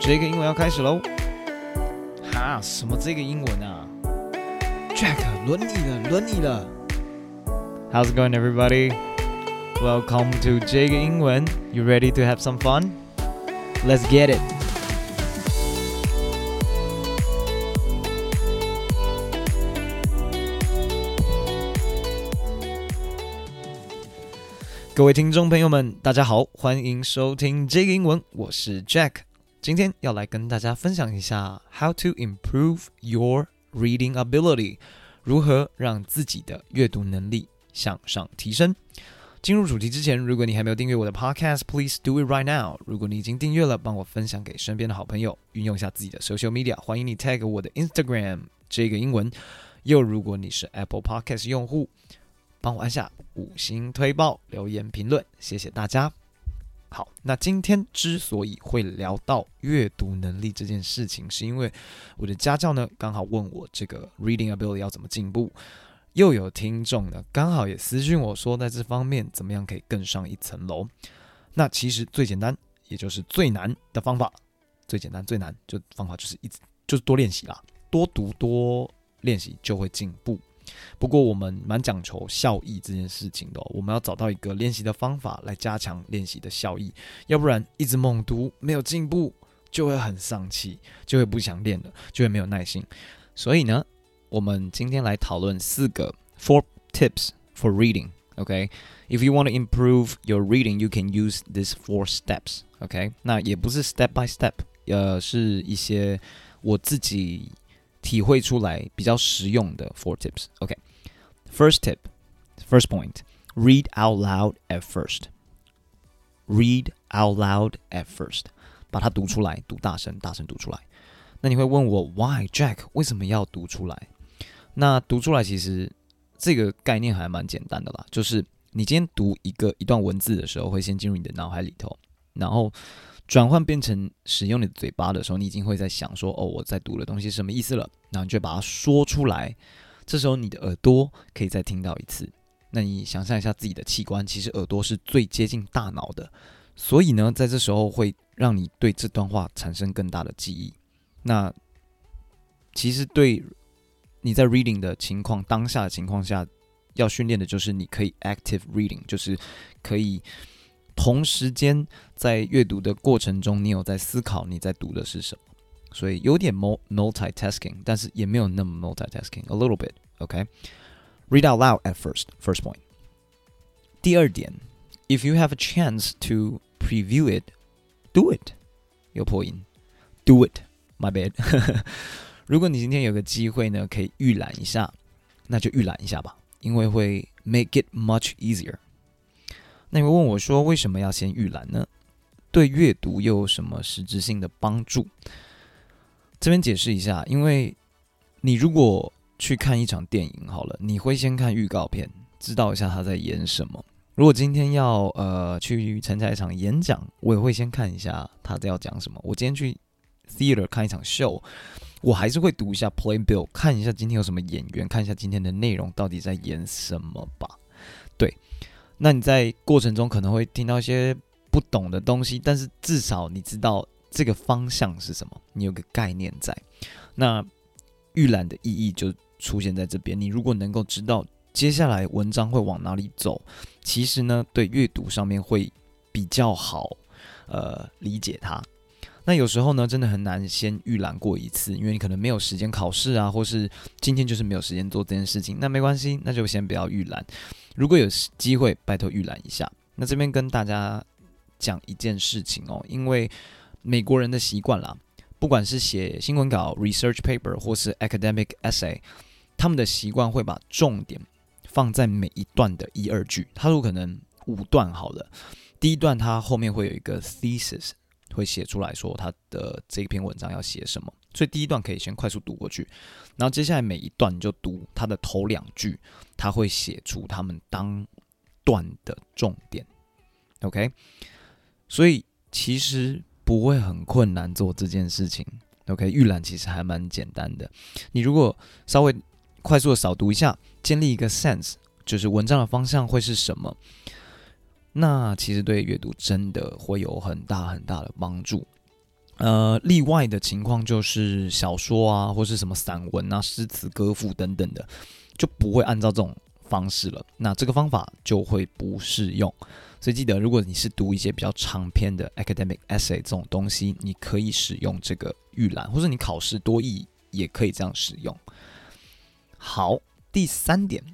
这个英文要开始喽！哈，什么这个英文啊？Jack，轮你了，轮你了。How's it going, everybody? Welcome to 这个英文。You ready to have some fun? Let's get it. 各位听众朋友们，大家好，欢迎收听这个英文，我是 Jack。 今天要来跟大家分享一下 How to improve your reading ability，如何让自己的阅读能力向上提升。进入主题之前，如果你还没有订阅我的 Podcast，please do it right now。如果你已经订阅了，帮我分享给身边的好朋友，运用一下自己的 social media，欢迎你 tag 我的 Instagram 这个英文。又如果你是 Apple Podcast 用户，帮我按下五星推爆，留言评论，谢谢大家。好，那今天之所以会聊到阅读能力这件事情，是因为我的家教呢刚好问我这个 reading ability 要怎么进步，又有听众呢刚好也私讯我说，在这方面怎么样可以更上一层楼。那其实最简单，也就是最难的方法，最简单最难就方法就是一直就是多练习啦，多读多练习就会进步。不过我们蛮讲求效益这件事情的，我们要找到一个练习的方法来加强练习的效益，要不然一直猛读没有进步，就会很丧气，就会不想练了，就会没有耐心。所以呢，我们今天来讨论四个 four tips for reading。OK，if you want to improve your reading, you can use these four steps。OK，那也不是 step by step，呃，是一些我自己。体会出来比较实用的 four tips。OK，first tip，first point，read out loud at first。read out loud at first，把它读出来，读大声，大声读出来。那你会问我，Why Jack？为什么要读出来？那读出来其实这个概念还蛮简单的啦，就是你今天读一个一段文字的时候，会先进入你的脑海里头，然后。转换变成使用你的嘴巴的时候，你已经会在想说：“哦，我在读的东西什么意思了？”然后你就把它说出来。这时候你的耳朵可以再听到一次。那你想象一下自己的器官，其实耳朵是最接近大脑的，所以呢，在这时候会让你对这段话产生更大的记忆。那其实对你在 reading 的情况，当下的情况下，要训练的就是你可以 active reading，就是可以。同时间在阅读的过程中，你有在思考你在读的是什么，所以有点 multitasking，但是也没有那么 multitasking，a little bit，OK？Read out loud at first，first point。第二点，if you have a chance to preview it，do it。有破音，do it，my bad。如果你今天有个机会呢，可以预览一下，那就预览一下吧，因为会 make it much easier。那你会问我说，为什么要先预览呢？ 对阅读又有什么实质性的帮助？这边解释一下，因为你如果去看一场电影好了，你会先看预告片，知道一下他在演什么。如果今天要呃去参加一场演讲，我也会先看一下他在要讲什么。我今天去 theater 看一场秀，我还是会读一下 playbill，看一下今天有什么演员，看一下今天的内容到底在演什么吧。对。那你在过程中可能会听到一些不懂的东西，但是至少你知道这个方向是什么，你有个概念在。那预览的意义就出现在这边。你如果能够知道接下来文章会往哪里走，其实呢，对阅读上面会比较好，呃，理解它。那有时候呢，真的很难先预览过一次，因为你可能没有时间考试啊，或是今天就是没有时间做这件事情。那没关系，那就先不要预览。如果有机会，拜托预览一下。那这边跟大家讲一件事情哦，因为美国人的习惯啦，不管是写新闻稿、research paper 或是 academic essay，他们的习惯会把重点放在每一段的一二句。他说可能五段好了，第一段他后面会有一个 thesis。会写出来说他的这篇文章要写什么，所以第一段可以先快速读过去，然后接下来每一段你就读他的头两句，他会写出他们当段的重点，OK，所以其实不会很困难做这件事情，OK，预览其实还蛮简单的，你如果稍微快速的扫读一下，建立一个 sense，就是文章的方向会是什么。那其实对阅读真的会有很大很大的帮助。呃，例外的情况就是小说啊，或是什么散文啊、诗词歌赋等等的，就不会按照这种方式了。那这个方法就会不适用。所以记得，如果你是读一些比较长篇的 academic essay 这种东西，你可以使用这个预览，或者你考试多益也可以这样使用。好，第三点，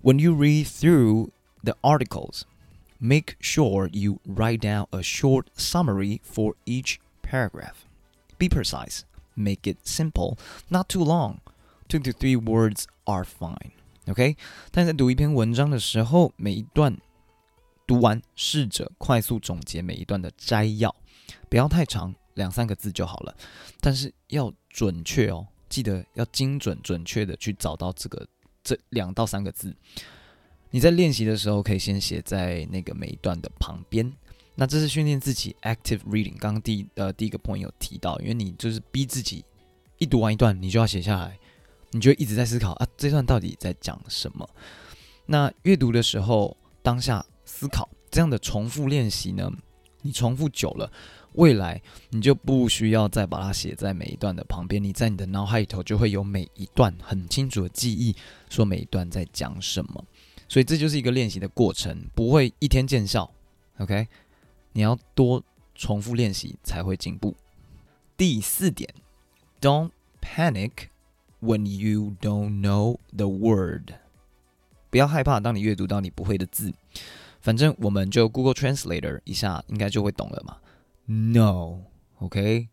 When you read through the articles, make sure you write down a short summary for each paragraph. Be precise. Make it simple, not too long. Two to three words are fine. OK，但在读一篇文章的时候，每一段读完，试着快速总结每一段的摘要，不要太长，两三个字就好了。但是要准确哦，记得要精准、准确的去找到这个这两到三个字。你在练习的时候，可以先写在那个每一段的旁边。那这是训练自己 active reading。刚刚第呃第一个 point 有提到，因为你就是逼自己一读完一段，你就要写下来，你就一直在思考啊，这段到底在讲什么？那阅读的时候，当下思考这样的重复练习呢，你重复久了，未来你就不需要再把它写在每一段的旁边，你在你的脑海里头就会有每一段很清楚的记忆，说每一段在讲什么。所以这就是一个练习的过程，不会一天见效。OK。你要多重复练习才会进步。第四点，Don't panic when you don't know the word。不要害怕，当你阅读到你不会的字，反正我们就 Google Translator 一下，应该就会懂了嘛。No，OK，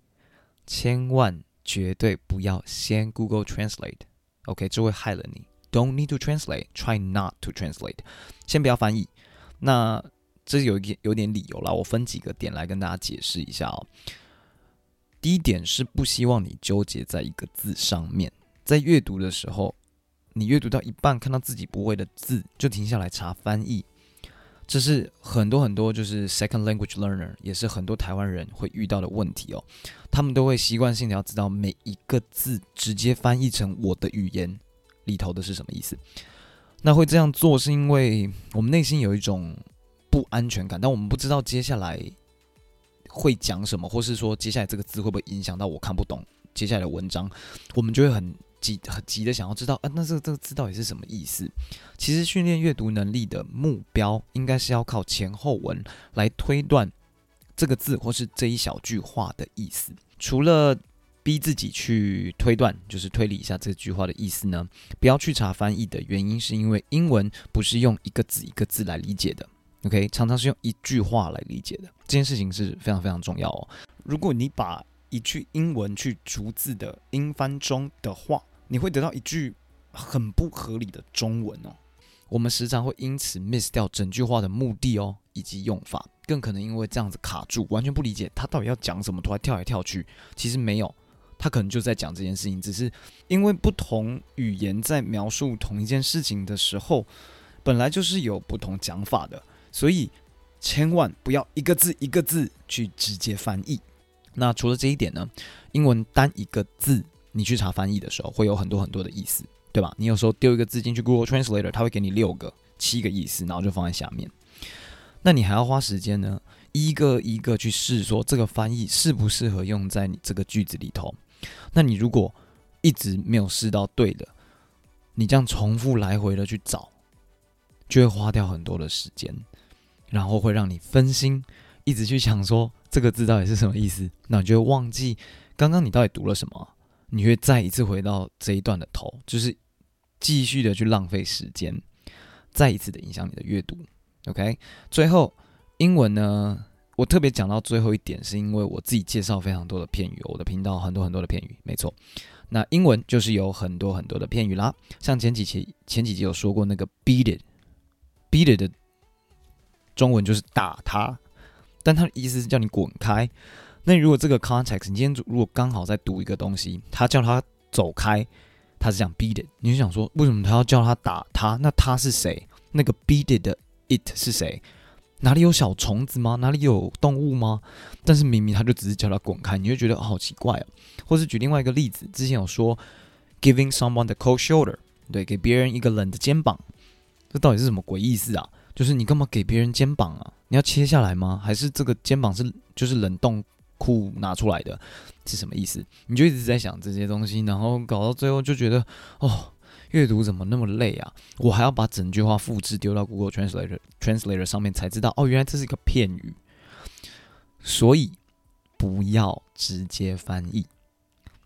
千万绝对不要先 Google Translate，OK，这会害了你。Don't need to translate，try not to translate，先不要翻译。那这有一点有点理由啦，我分几个点来跟大家解释一下哦。第一点是不希望你纠结在一个字上面，在阅读的时候，你阅读到一半看到自己不会的字，就停下来查翻译。这是很多很多就是 second language learner，也是很多台湾人会遇到的问题哦。他们都会习惯性的要知道每一个字直接翻译成我的语言里头的是什么意思。那会这样做是因为我们内心有一种。不安全感，但我们不知道接下来会讲什么，或是说接下来这个字会不会影响到我看不懂接下来的文章，我们就会很急很急的想要知道，啊，那这个这个字到底是什么意思？其实训练阅读能力的目标，应该是要靠前后文来推断这个字或是这一小句话的意思。除了逼自己去推断，就是推理一下这句话的意思呢，不要去查翻译的原因，是因为英文不是用一个字一个字来理解的。OK，常常是用一句话来理解的，这件事情是非常非常重要哦。如果你把一句英文去逐字的英翻中的话，你会得到一句很不合理的中文哦。我们时常会因此 miss 掉整句话的目的哦，以及用法，更可能因为这样子卡住，完全不理解他到底要讲什么，突然跳来跳去。其实没有，他可能就在讲这件事情，只是因为不同语言在描述同一件事情的时候，本来就是有不同讲法的。所以，千万不要一个字一个字去直接翻译。那除了这一点呢，英文单一个字你去查翻译的时候，会有很多很多的意思，对吧？你有时候丢一个字进去 Google Translator，它会给你六个、七个意思，然后就放在下面。那你还要花时间呢，一个一个去试，说这个翻译适不适合用在你这个句子里头。那你如果一直没有试到对的，你这样重复来回的去找，就会花掉很多的时间。然后会让你分心，一直去想说这个字到底是什么意思，那你就会忘记刚刚你到底读了什么，你会再一次回到这一段的头，就是继续的去浪费时间，再一次的影响你的阅读。OK，最后英文呢，我特别讲到最后一点，是因为我自己介绍非常多的片语，我的频道很多很多的片语，没错。那英文就是有很多很多的片语啦，像前几期前几集有说过那个 beat it，beat it 的。中文就是打他，但他的意思是叫你滚开。那如果这个 context，你今天如果刚好在读一个东西，他叫他走开，他是讲 beat it，你就想说为什么他要叫他打他？那他是谁？那个 beat it 的 it 是谁？哪里有小虫子吗？哪里有动物吗？但是明明他就只是叫他滚开，你就觉得好奇怪哦。或是举另外一个例子，之前有说 giving someone the cold shoulder，对，给别人一个冷的肩膀，这到底是什么鬼意思啊？就是你干嘛给别人肩膀啊？你要切下来吗？还是这个肩膀是就是冷冻库拿出来的，是什么意思？你就一直在想这些东西，然后搞到最后就觉得，哦，阅读怎么那么累啊？我还要把整句话复制丢到 Google Translator Translator 上面才知道，哦，原来这是一个片语。所以不要直接翻译。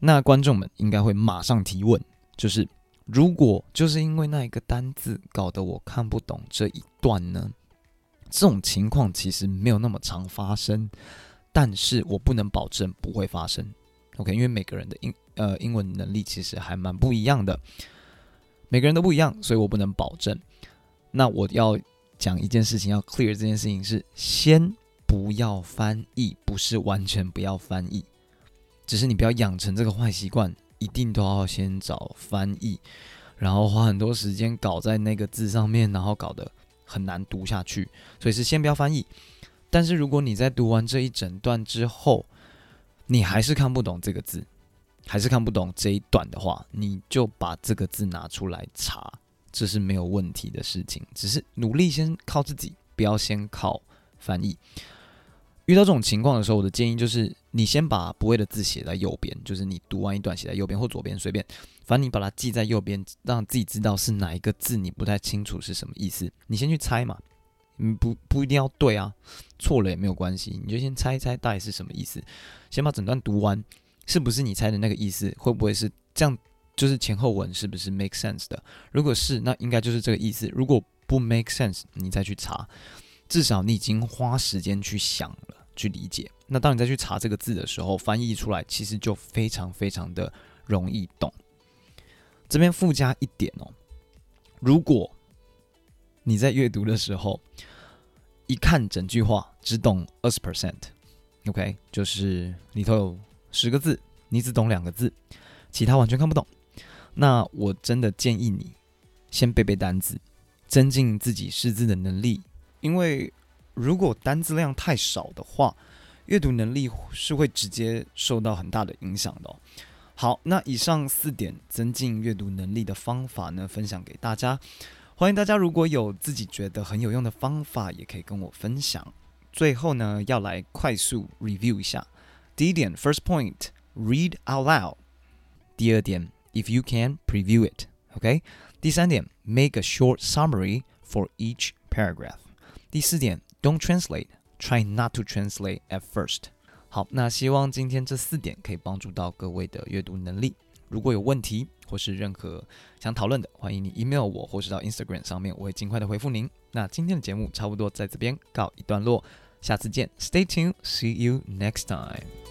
那观众们应该会马上提问，就是如果就是因为那一个单字搞得我看不懂这一段呢？这种情况其实没有那么常发生，但是我不能保证不会发生。OK，因为每个人的英呃英文能力其实还蛮不一样的，每个人都不一样，所以我不能保证。那我要讲一件事情，要 clear 这件事情是先。不要翻译，不是完全不要翻译，只是你不要养成这个坏习惯，一定都要先找翻译，然后花很多时间搞在那个字上面，然后搞得很难读下去。所以是先不要翻译。但是如果你在读完这一整段之后，你还是看不懂这个字，还是看不懂这一段的话，你就把这个字拿出来查，这是没有问题的事情。只是努力先靠自己，不要先靠翻译。遇到这种情况的时候，我的建议就是，你先把不会的字写在右边，就是你读完一段写在右边或左边随便，反正你把它记在右边，让自己知道是哪一个字你不太清楚是什么意思。你先去猜嘛，嗯，不不一定要对啊，错了也没有关系，你就先猜一猜大概是什么意思。先把整段读完，是不是你猜的那个意思？会不会是这样？就是前后文是不是 make sense 的？如果是，那应该就是这个意思。如果不 make sense，你再去查。至少你已经花时间去想了，去理解。那当你再去查这个字的时候，翻译出来其实就非常非常的容易懂。这边附加一点哦，如果你在阅读的时候，一看整句话只懂二十 percent，OK，就是里头有十个字，你只懂两个字，其他完全看不懂。那我真的建议你先背背单字，增进自己识字的能力。因为如果单字量太少的话，阅读能力是会直接受到很大的影响的。好，那以上四点增进阅读能力的方法呢，分享给大家。欢迎大家如果有自己觉得很有用的方法，也可以跟我分享。最后呢，要来快速 review 一下。第一点，first point，read out loud。第二点，if you can preview it。OK。第三点，make a short summary for each paragraph。第四点，Don't translate, try not to translate at first。好，那希望今天这四点可以帮助到各位的阅读能力。如果有问题 或是任何想讨论的，欢迎你 email 我，或是到 Instagram 上面，我会尽快的回复您。那今天的节目差不多在这边告一段落，下次见，Stay tuned, see you next time。